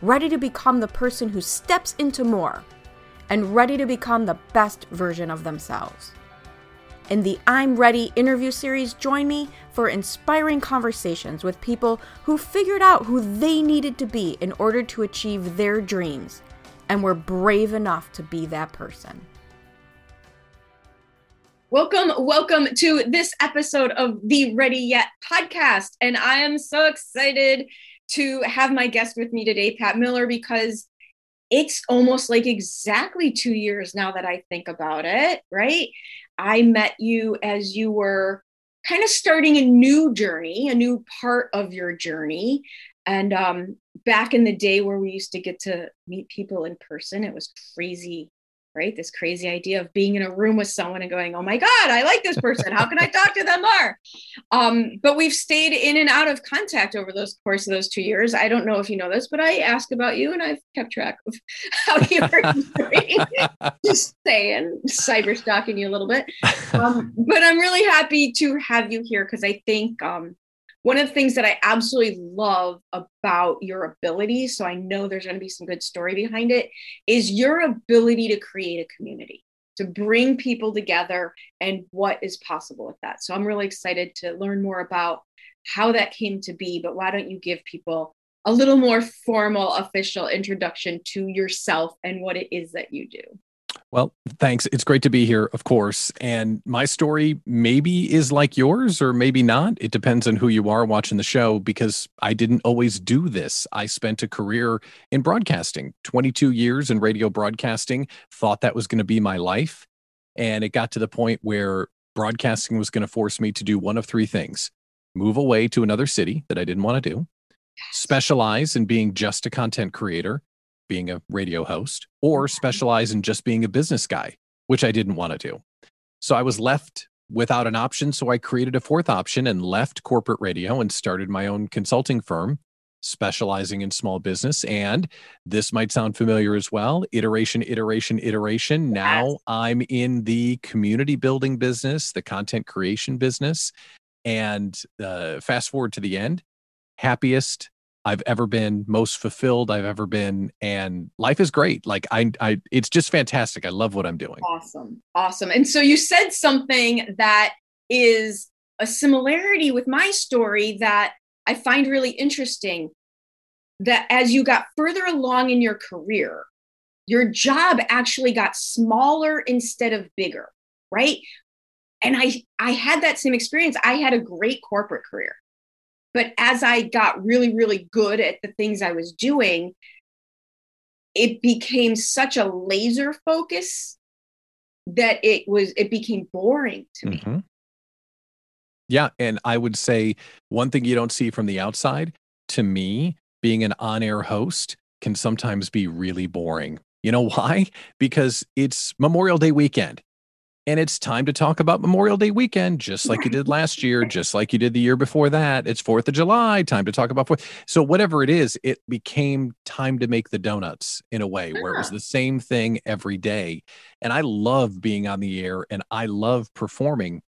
ready to become the person who steps into more, and ready to become the best version of themselves. In the I'm Ready interview series, join me for inspiring conversations with people who figured out who they needed to be in order to achieve their dreams and were brave enough to be that person. Welcome, welcome to this episode of the Ready Yet podcast. And I am so excited to have my guest with me today, Pat Miller, because it's almost like exactly two years now that I think about it, right? I met you as you were kind of starting a new journey, a new part of your journey. And um, back in the day where we used to get to meet people in person, it was crazy right? This crazy idea of being in a room with someone and going, oh my God, I like this person. How can I talk to them more? Um, but we've stayed in and out of contact over those course of those two years. I don't know if you know this, but I ask about you and I've kept track of how you're doing. Just saying, cyber stalking you a little bit. Um, but I'm really happy to have you here because I think um, one of the things that I absolutely love about your ability, so I know there's going to be some good story behind it, is your ability to create a community, to bring people together and what is possible with that. So I'm really excited to learn more about how that came to be. But why don't you give people a little more formal, official introduction to yourself and what it is that you do? Well, thanks. It's great to be here, of course. And my story maybe is like yours or maybe not. It depends on who you are watching the show because I didn't always do this. I spent a career in broadcasting, 22 years in radio broadcasting, thought that was going to be my life. And it got to the point where broadcasting was going to force me to do one of three things move away to another city that I didn't want to do, specialize in being just a content creator being a radio host or specialize in just being a business guy, which I didn't want to do. So I was left without an option. So I created a fourth option and left corporate radio and started my own consulting firm specializing in small business. And this might sound familiar as well iteration, iteration, iteration. Now I'm in the community building business, the content creation business. And uh, fast forward to the end, happiest, I've ever been, most fulfilled I've ever been, and life is great. Like I, I, it's just fantastic. I love what I'm doing. Awesome, awesome. And so you said something that is a similarity with my story that I find really interesting. That as you got further along in your career, your job actually got smaller instead of bigger, right? And I, I had that same experience. I had a great corporate career but as I got really, really good at the things I was doing, it became such a laser focus that it was it became boring to me. Mm-hmm. Yeah, and I would say one thing you don't see from the outside to me, being an on-air host can sometimes be really boring. You know why? Because it's Memorial Day weekend and it's time to talk about Memorial Day weekend, just like you did last year, just like you did the year before that. It's Fourth of July, time to talk about Fourth. So whatever it is, it became time to make the donuts in a way where it was ah. the same thing every day. And I love being on the air and I love performing,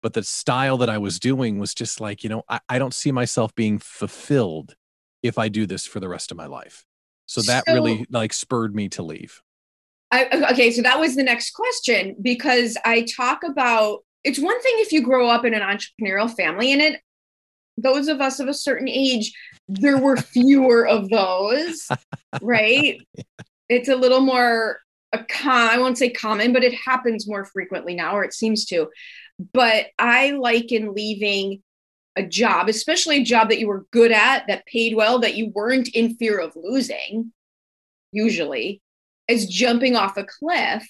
but the style that I was doing was just like, you know, I, I don't see myself being fulfilled if I do this for the rest of my life. So that so, really like spurred me to leave. I, okay, so that was the next question because I talk about it's one thing if you grow up in an entrepreneurial family, and it those of us of a certain age, there were fewer of those, right? Yeah. It's a little more a com- I won't say common, but it happens more frequently now, or it seems to. But I like in leaving a job, especially a job that you were good at, that paid well, that you weren't in fear of losing, usually, as jumping off a cliff.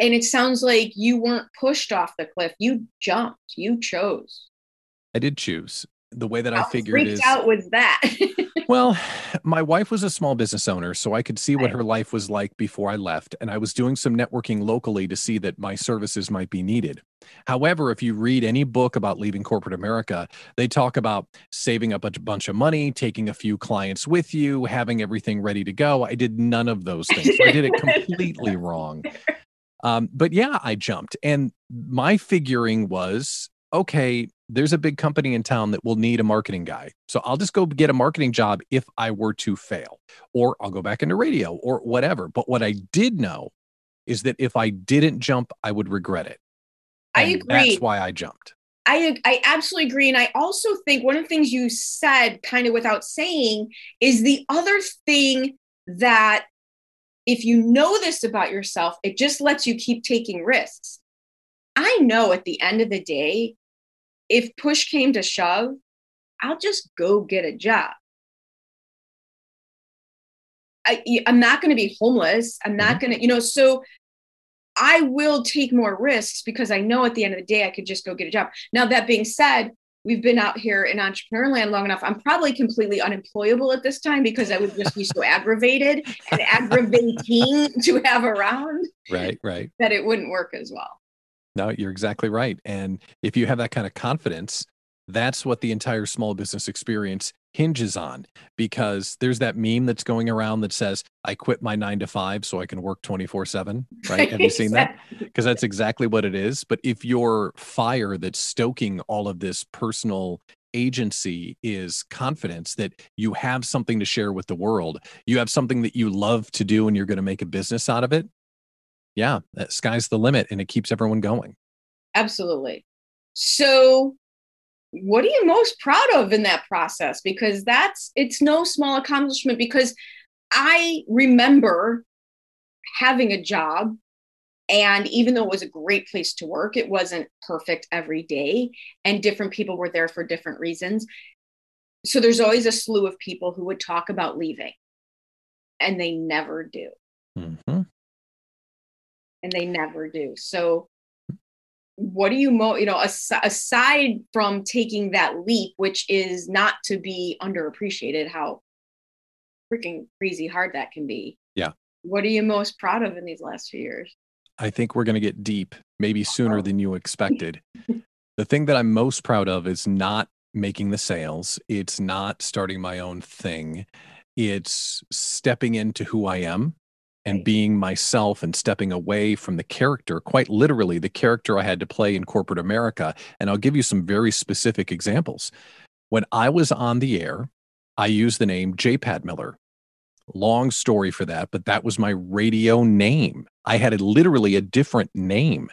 And it sounds like you weren't pushed off the cliff. You jumped, you chose. I did choose. The way that How I figured freaked is out was that? well, my wife was a small business owner, so I could see what her life was like before I left. And I was doing some networking locally to see that my services might be needed. However, if you read any book about leaving corporate America, they talk about saving up a bunch of money, taking a few clients with you, having everything ready to go. I did none of those things. So I did it completely wrong. Um, but yeah, I jumped. And my figuring was okay, there's a big company in town that will need a marketing guy. So I'll just go get a marketing job if I were to fail, or I'll go back into radio or whatever. But what I did know is that if I didn't jump, I would regret it. I agree. That's why I jumped. I I absolutely agree, and I also think one of the things you said, kind of without saying, is the other thing that if you know this about yourself, it just lets you keep taking risks. I know at the end of the day, if push came to shove, I'll just go get a job. I, I'm not going to be homeless. I'm not mm-hmm. going to, you know, so I will take more risks because I know at the end of the day I could just go get a job. Now, that being said, we've been out here in entrepreneur land long enough. I'm probably completely unemployable at this time because I would just be so aggravated and aggravating to have around Right, right. that it wouldn't work as well. No, you're exactly right. And if you have that kind of confidence, that's what the entire small business experience hinges on because there's that meme that's going around that says, I quit my nine to five so I can work 24 seven. Right. Have you seen that? Because that's exactly what it is. But if your fire that's stoking all of this personal agency is confidence that you have something to share with the world, you have something that you love to do and you're going to make a business out of it. Yeah, that sky's the limit and it keeps everyone going. Absolutely. So, what are you most proud of in that process? Because that's it's no small accomplishment. Because I remember having a job, and even though it was a great place to work, it wasn't perfect every day, and different people were there for different reasons. So, there's always a slew of people who would talk about leaving, and they never do. Mhm. And they never do. So, what do you mo you know as- aside from taking that leap, which is not to be underappreciated, how freaking crazy hard that can be. Yeah. What are you most proud of in these last few years? I think we're going to get deep, maybe sooner than you expected. the thing that I'm most proud of is not making the sales, it's not starting my own thing, it's stepping into who I am and being myself and stepping away from the character, quite literally, the character I had to play in corporate America. And I'll give you some very specific examples. When I was on the air, I used the name JPat Miller. Long story for that, but that was my radio name. I had a, literally a different name.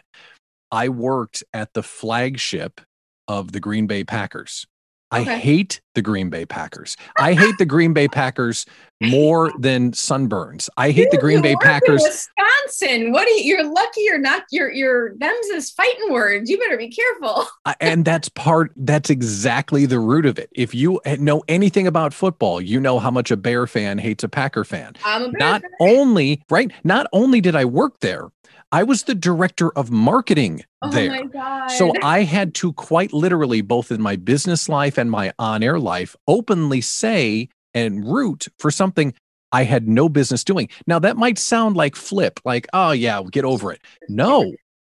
I worked at the flagship of the Green Bay Packers. I Okay. hate the Green Bay Packers. I hate the Green Bay Packers more than sunburns. I hate the Green Bay Packers. Wisconsin. What are you? You're lucky you're not. Your your them's is fighting words. You better be careful. And that's part that's exactly the root of it if you eh, know anything about football you know how much a bear fan hates a packer fan I'm a Bears not fan. only right not only did i work there i was the director of marketing Oh there. my god. so i had to quite literally both in my business life and my on-air life openly say and root for something i had no business doing. Now that might sound like flip like oh yeah we'll get over it. No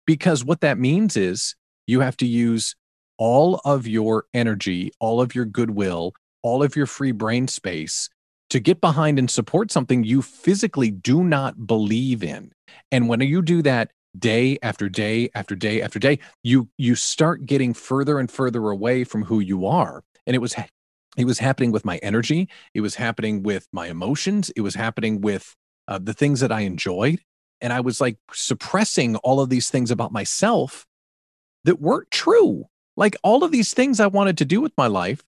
because what that means is you have to use all of your energy, all of your goodwill, all of your free brain space to get behind and support something you physically do not believe in. And when you do that day after day after day after day, you you start getting further and further away from who you are. And it was it was happening with my energy, it was happening with my emotions, it was happening with uh, the things that I enjoyed and I was like suppressing all of these things about myself that weren't true. Like all of these things I wanted to do with my life,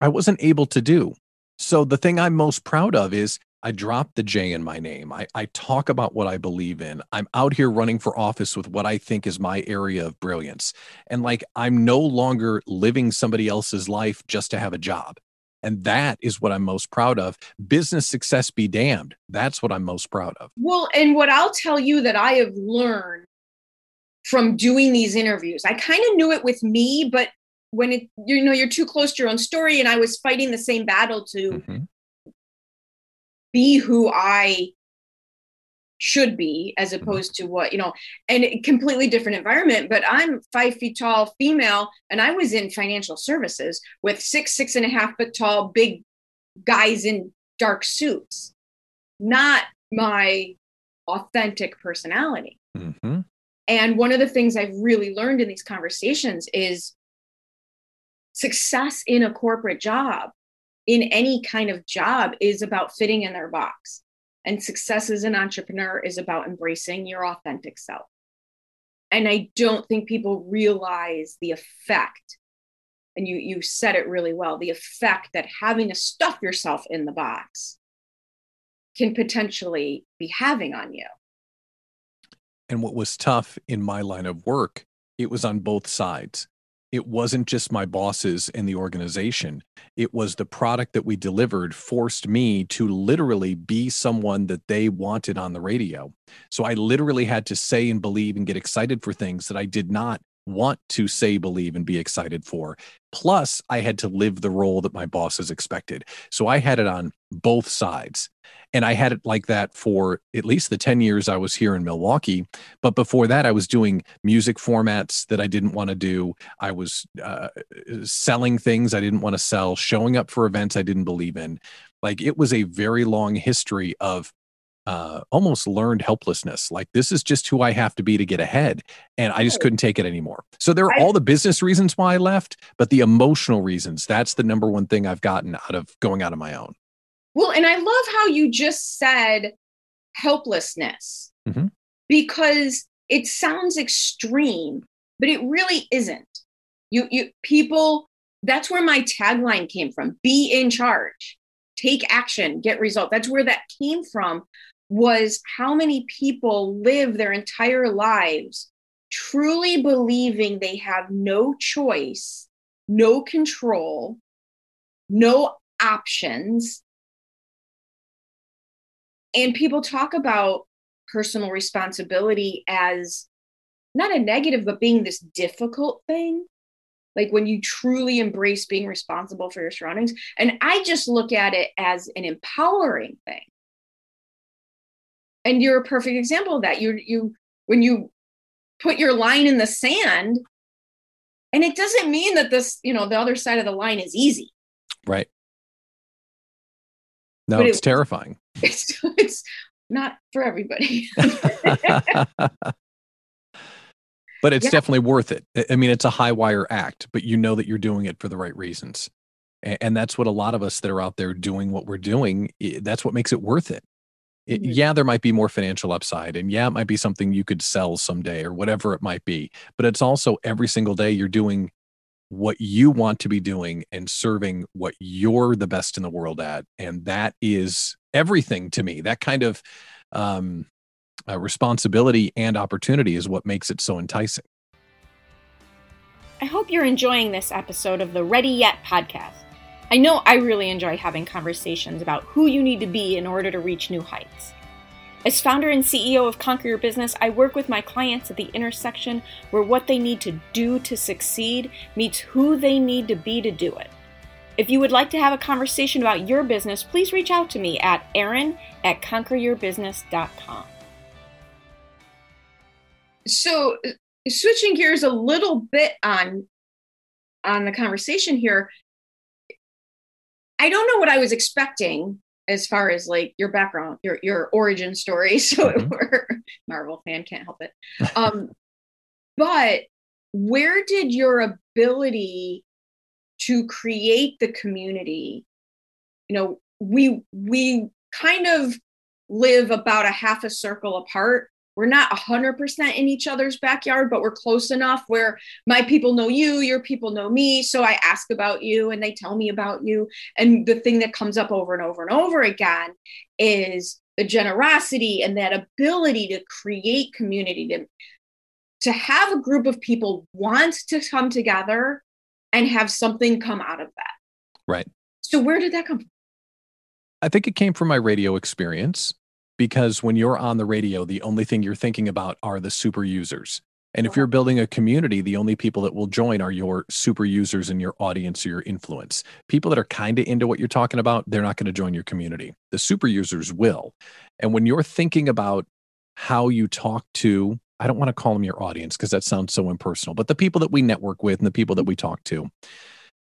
I wasn't able to do. So the thing I'm most proud of is I dropped the J in my name. I, I talk about what I believe in. I'm out here running for office with what I think is my area of brilliance. And like I'm no longer living somebody else's life just to have a job. And that is what I'm most proud of. Business success be damned. That's what I'm most proud of. Well, and what I'll tell you that I have learned from doing these interviews, I kind of knew it with me, but when it you know you're too close to your own story and i was fighting the same battle to Mm-hmm. be who i should be as Mm-hmm. opposed to what you know and a completely different environment but i'm five feet tall female and i was in financial services with six six and a half foot tall big guys in dark suits not my authentic personality hmm and one of the things I've really learned in these conversations is success in a corporate job, in any kind of job, is about fitting in their box. And success as an entrepreneur is about embracing your authentic self. And I don't think people realize the effect. And you, you said it really well the effect that having to stuff yourself in the box can potentially be having on you. And what was tough in my line of work, it was on both sides. It wasn't just my bosses in the organization. It was the product that we delivered forced me to literally be someone that they wanted on the radio. So I literally had to say and believe and get excited for things that I did not want to say, believe, and be excited for. Plus, I had to live the role that my bosses expected. So I had it on both sides. And I had it like that for at least the 10 years I was here in Milwaukee. But before that, I was doing music formats that I didn't want to do. I was uh, selling things I didn't want to sell, showing up for events I didn't believe in. Like it was a very long history of uh, almost learned helplessness. Like this is just who I have to be to get ahead. And I just couldn't take it anymore. So there are all the business reasons why I left, but the emotional reasons, that's the number one thing I've gotten out of going out on my own. Well, and I love how you just said helplessness Mhm. because it sounds extreme, but it really isn't. You you people that's where my tagline came from. Be in charge. Take action, get result. That's where that came from was how many people live their entire lives truly believing they have no choice, no control, no options and people talk about personal responsibility as not a negative but being this difficult thing like when you truly embrace being responsible for your surroundings. And i just look at it as an empowering thing. And you're a perfect example of that. You you when you put your line in the sand and it doesn't mean that this you know the other side of the line is easy. Right. No, But it- it's terrifying. it's, it's not for everybody but it's Yeah. definitely worth it. I- mean, it's a high wire act, but you know that you're doing it for the right reasons. And that's what a lot of us that are out there doing what we're doing, that's what makes it worth it. It- Mhm. Yeah, there might be more financial upside, and yeah, it might be something you could sell someday or whatever it might be. But it's also every single day you're doing what you want to be doing and serving what you're the best in the world at. And that is everything to me. That kind of um, uh, responsibility and opportunity is what makes it so enticing. I hope you're enjoying this episode of the Ready Yet podcast. I know I really enjoy having conversations about who you need to be in order to reach new heights. As founder and CEO of Conquer Your Business, I work with my clients at the intersection where what they need to do to succeed meets who they need to be to do it. If you would like to have a conversation about your business, please reach out to me at erin at conqueryourbusiness.com. so switching gears a little bit on on the conversation here i don't know what i was expecting as far as like your background your your origin story so Mhm. we're marvel fan can't help it um but where did your ability to create the community you know we we kind of live about a half a circle apart we're not 100% in each other's backyard but we're close enough where my people know you your people know me so i ask about you and they tell me about you. And the thing that comes up over and over and over again is the generosity and that ability to create community to to have a group of people want to come together and have something come out of that. Right. so where did that come from? I think it came from my radio experience because when you're on the radio, the only thing you're thinking about are the super users. And if you're building a community, the only people that will join are your super users and your audience or your influence. People that are kind of into what you're talking about, they're not going to join your community. The super users will. And when you're thinking about how you talk to, I don't want to call them your audience because that sounds so impersonal, but the people that we network with and the people that we talk to,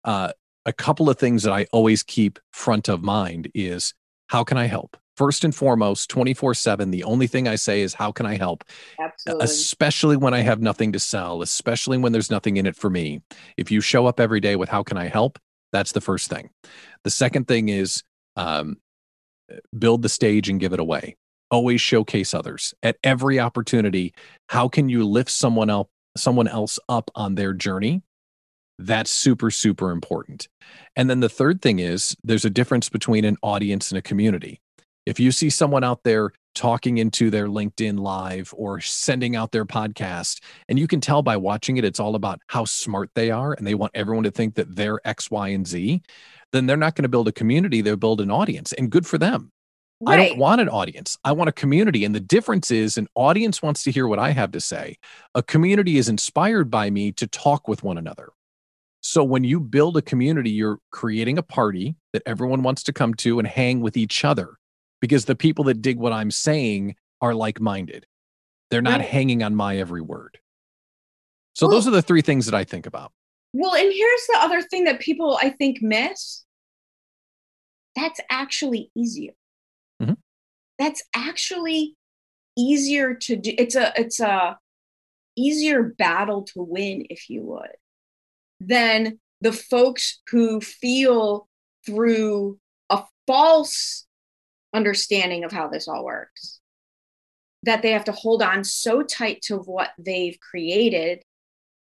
uh, a couple of things that I always keep front of mind is how can I help? First and foremost, 24 7, the only thing I say is, how can I help? Absolutely. Especially when I have nothing to sell, especially when there's nothing in it for me. If you show up every day with, how can I help? That's the first thing. The second thing is, um, build the stage and give it away. Always showcase others at every opportunity. How can you lift someone else, someone else up on their journey? That's super, super important. And then the third thing is there's a difference between an audience and a community. If you see someone out there talking into their LinkedIn live or sending out their podcast, and you can tell by watching it, it's all about how smart they are and they want everyone to think that they're X, Y, and Z, then they're not going to build a community, they'll build an audience. And good for them. Right. I don't want an audience. I want a community. And the difference is an audience wants to hear what I have to say. A community is inspired by me to talk with one another. So when you build a community, you're creating a party that everyone wants to come to and hang with each other because the people that dig what I'm saying are like minded. They're not right. hanging on my every word. So well, those are the three things that I think about. Well, and here's the other thing that people I think miss that's actually easier. Mm-hmm. That's actually easier to do. It's a it's a easier battle to win, if you would, than the folks who feel through a false understanding of how this all works. That they have to hold on so tight to what they've created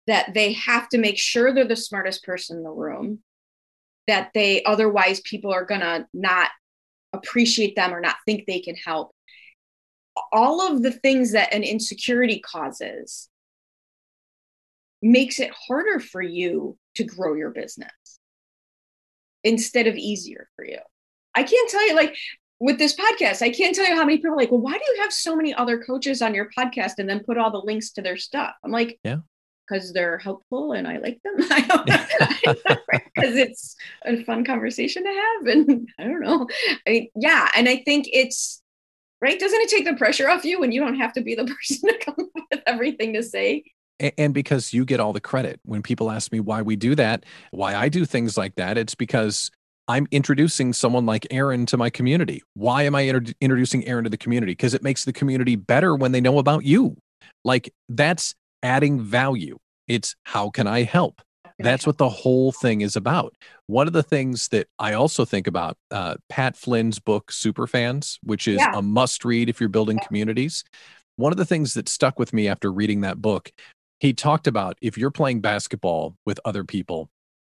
that they have to make sure they're the smartest person in the room that they otherwise people are going to not appreciate them or not think they can help. All of the things that an insecurity causes makes it harder for you to grow your business instead of easier for you. I can't tell you, like, with this podcast, I can't tell you how many people are like, well, why do you have so many other coaches on your podcast and then put all the links to their stuff? I'm like, yeah, because they're helpful and I like them. I don't because it's a fun conversation to have. And I don't know. I mean, yeah. And I think it's right. Doesn't it take the pressure off you when you don't have to be the person to come up with everything to say? and because you get all the credit when people ask me why we do that why i do things like that it's because I'm introducing someone like Erin to my community. Why am I inter- introducing Erin to the community? Because it makes the community better when they know about you. Like that's adding value. It's how can I help? That's what the whole thing is about. One of the things that I also think about, uh, Pat Flynn's book, Superfans, which is yeah. a must read if you're building communities. One of the things that stuck with me after reading that book, he talked about if you're playing basketball with other people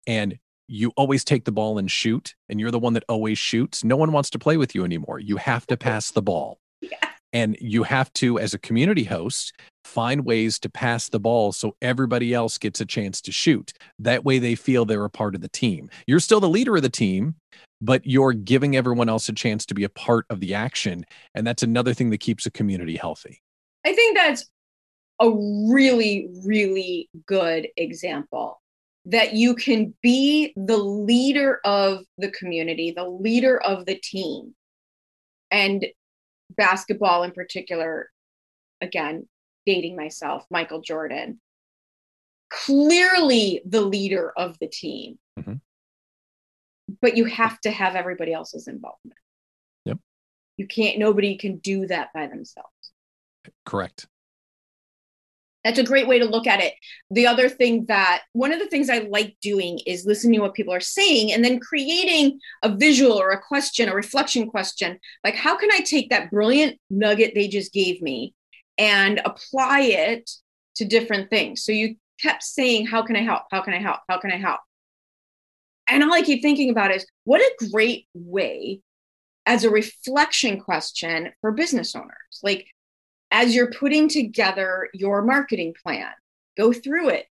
and you always take the ball and shoot and you're the one that always shoots no one wants to play with you anymore. You have to pass the ball. Yeah. and you have to as a community host find ways to pass the ball so everybody else gets a chance to shoot. That way they feel they're a part of the team. You're still the leader of the team but you're giving everyone else a chance to be a part of the action and that's another thing that keeps a community healthy. I think that's a really really good example that you can be the leader of the community, the leader of the team. And basketball in particular, again, dating myself, Michael Jordan, clearly the leader of the team. Mm-hmm. But you have to have everybody else's involvement. Yep. You can't, nobody can do that by themselves. Correct that's a great way to look at it. The other thing that one of the things I like doing is listening to what people are saying and then creating a visual or a question, a reflection question. Like, how can I take that brilliant nugget they just gave me and apply it to different things? So you kept saying, How can I help? How can I help? How can I help? And all I keep thinking about is what a great way as a reflection question for business owners. Like, as you're putting together your marketing plan, go through it.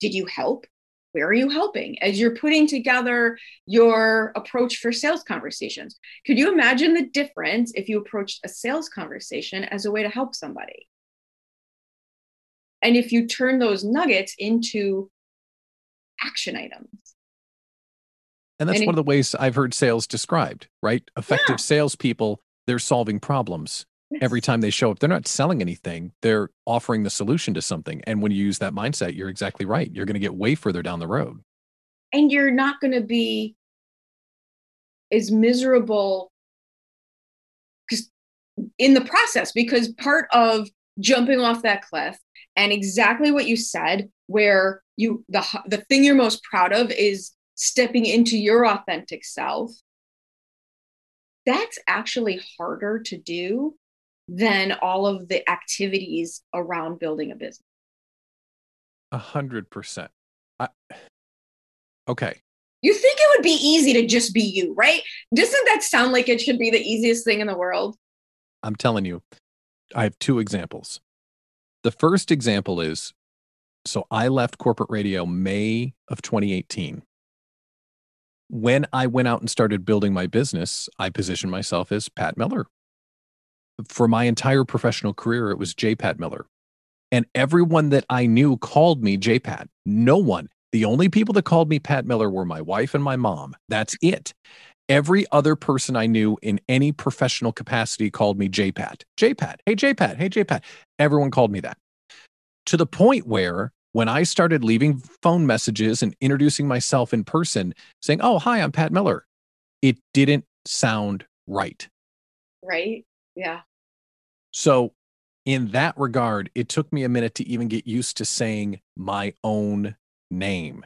Did you help? Where are you helping? As you're putting together your approach for sales conversations, could you imagine the difference if you approached a sales conversation as a way to help somebody? And if you turn those nuggets into action items. And that's And one of the ways I've heard sales described, right? Effective Yeah. salespeople, they're solving problems every time they show up. They're not selling anything, they're offering the solution to something. And when you use that mindset, you're exactly right. You're going to get way further down the road. And you're not going to be as miserable in the process because part of jumping off that cliff and exactly what you said where you the the thing you're most proud of is stepping into your authentic self that's actually harder to do than all of the activities around building a business A hundred percent. I- Okay. you think it would be easy to just be you right doesn't that sound like it should be the easiest thing in the world I'm telling you, I have two examples. The first example is so I left corporate radio May of 2018. When I went out and started building my business, I positioned myself as Pat Miller. For my entire professional career, it was J. Pat Miller. And everyone that I knew called me J. Pat. No one. The only people that called me Pat Miller were my wife and my mom. That's it. Every other person I knew in any professional capacity called me JPAT. JPAT. Hey, JPAT. Hey, JPAT. Everyone called me that. To the point where when I started leaving phone messages and introducing myself in person, saying, Oh, hi, I'm Pat Miller, it didn't sound right. right yeah So, in that regard, it took me a minute to even get used to saying my own name.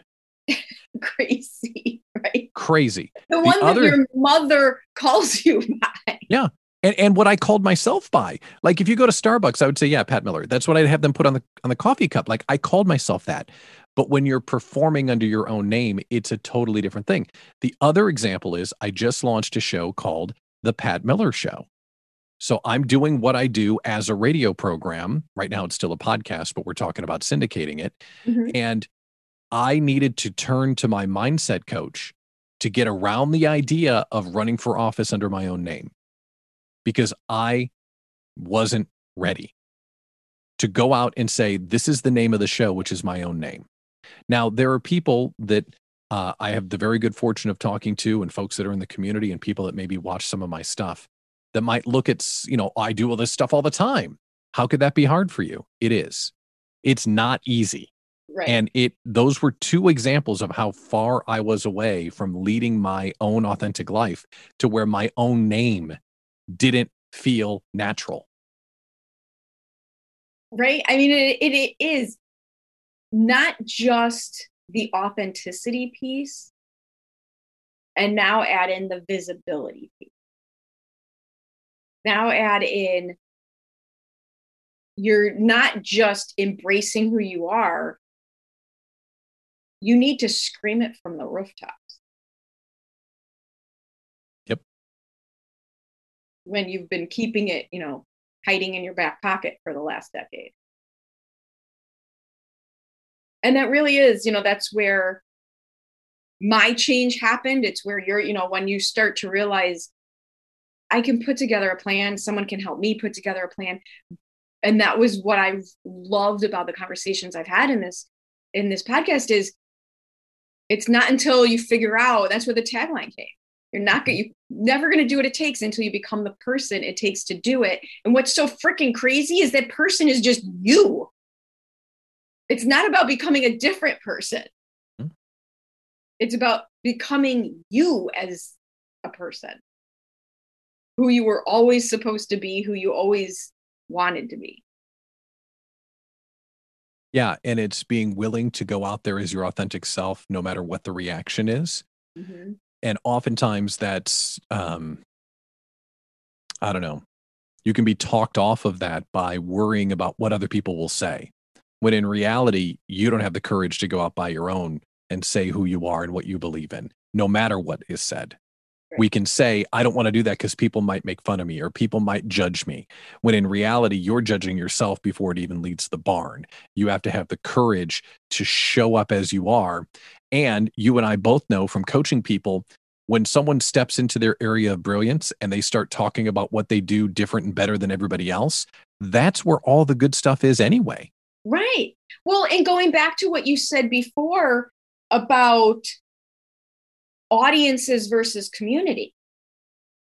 crazy right Crazy. the one that other- your mother calls you by Yeah. and and what I called myself by. Like if you go to Starbucks, I would say, yeah, Pat Miller. That's what I'd have them put on the on the coffee cup. Like I called myself that. But when you're performing under your own name, it's a totally different thing. The other example is I just launched a show called The Pat Miller Show. So I'm doing what I do as a radio program. Right now it's still a podcast, but we're talking about syndicating it. And I needed to turn to my mindset coach to get around the idea of running for office under my own name because I wasn't ready to go out and say, This is the name of the show, which is my own name. Now, there are people that uh, I have the very good fortune of talking to, and folks that are in the community, and people that maybe watch some of my stuff that might look at, you know, I do all this stuff all the time. How could that be hard for you? It is. It's not easy. right And it those were two examples of how far I was away from leading my own authentic life to where my own name didn't feel natural. right i mean it, it, it is not just the authenticity piece and now add in the visibility piece now add in you're not just embracing who you are. You need to scream it from the rooftops. Yep. when you've been keeping it you know hiding in your back pocket for the last decade. And that really is you know that's where my change happened. It's where you're you know when you start to realize i can put together a plan someone can help me put together a plan. And that was what i've loved about the conversations i've had in this in this podcast is it's not until you figure out that's where the tagline came. You're not going you never going to do what it takes until you become the person it takes to do it. And what's so freaking crazy is that person is just you. It's not about becoming a different person. Hmm. it's about becoming you as a person who you were always supposed to be who you always wanted to be Yeah, and it's being willing to go out there as your authentic self no matter what the reaction is. And oftentimes that's um I don't know. You can be talked off of that by worrying about what other people will say. When in reality, you don't have the courage to go out by your own and say who you are and what you believe in, no matter what is said. We can say, I don't want to do that because people might make fun of me or people might judge me. When in reality, you're judging yourself before it even leads the barn. You have to have the courage to show up as you are. And you and I both know from coaching people, when someone steps into their area of brilliance and they start talking about what they do different and better than everybody else, that's where all the good stuff is anyway. Right. Well, and going back to what you said before about audiences versus community,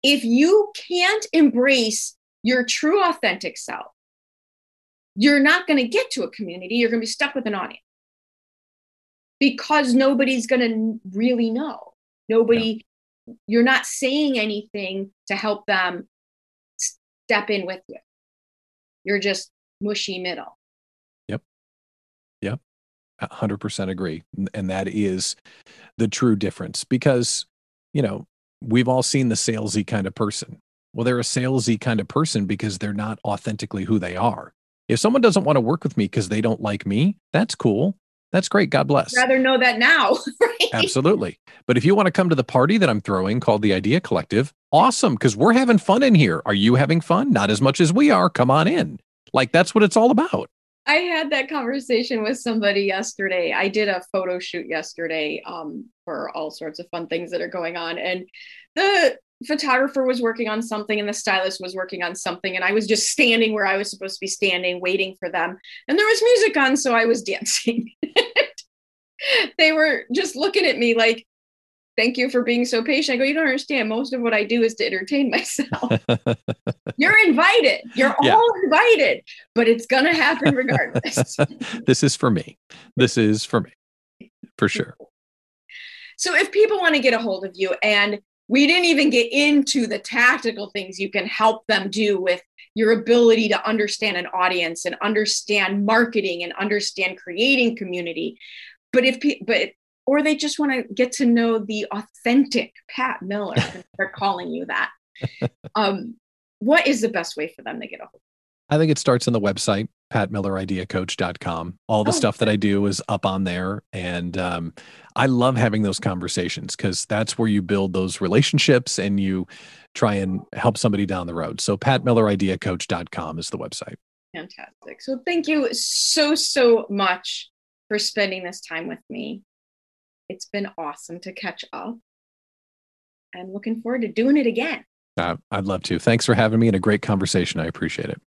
if you can't embrace your true authentic self, you're not going to get to a community. You're going to be stuck with an audience because nobody's going to really know. Nobody, yeah. you're not saying anything to help them step in with you. You're just mushy middle. Yep. Yep. 100% agree. And that is the true difference because, you know, we've all seen the salesy kind of person. Well, they're a salesy kind of person because they're not authentically who they are. If someone doesn't want to work with me because they don't like me, that's cool. That's great. God bless. I'd rather know that now. Right? Absolutely. But if you want to come to the party that I'm throwing called the Idea Collective, awesome. Because we're having fun in here. Are you having fun? Not as much as we are. Come on in. Like that's what it's all about. I had that conversation with somebody yesterday. I did a photo shoot yesterday um, for all sorts of fun things that are going on. And the photographer was working on something and the stylist was working on something and i was just standing where i was supposed to be standing waiting for them and there was music on so i was dancing they were just looking at me like thank you for being so patient. I go you don't understand. Most of what i do is to entertain myself. You're invited. You're yeah. all invited but it's gonna happen regardless. This is for me. This is for me. For sure. So if people want to get a hold of you and we didn't even get into the tactical things you can help them do with your ability to understand an audience and understand marketing and understand creating community but if but or they just want to get to know the authentic pat miller they're calling you that um, what is the best way for them to get a hold I think it starts on the website, patmillerideacoach.com. All the oh, stuff that I do is up on there. And um, I love having those conversations because that's where you build those relationships and you try and help somebody down the road. So patmillerideacoach.com is the website. Fantastic. So thank you so, so much for spending this time with me. It's been awesome to catch up and looking forward to doing it again. Uh, I'd love to. Thanks for having me and a great conversation. I appreciate it.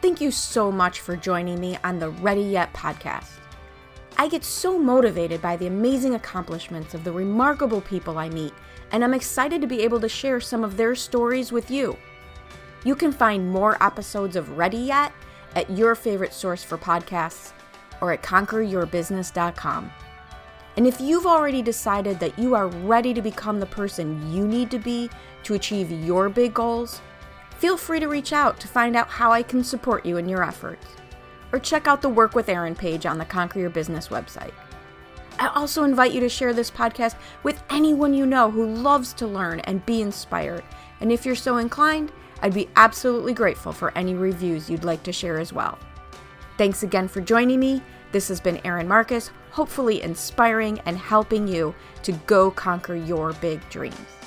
Thank you so much for joining me on the Ready Yet podcast. I get so motivated by the amazing accomplishments of the remarkable people I meet, and I'm excited to be able to share some of their stories with you. You can find more episodes of Ready Yet at your favorite source for podcasts or at conqueryourbusiness.com. And if you've already decided that you are ready to become the person you need to be to achieve your big goals, feel free to reach out to find out how I can support you in your efforts. Or check out the Work with Erin page on the Conquer Your Business website. I also invite you to share this podcast with anyone you know who loves to learn and be inspired. And if you're so inclined, I'd be absolutely grateful for any reviews you'd like to share as well. Thanks again for joining me. This has been Erin Marcus, hopefully inspiring and helping you to go conquer your big dreams.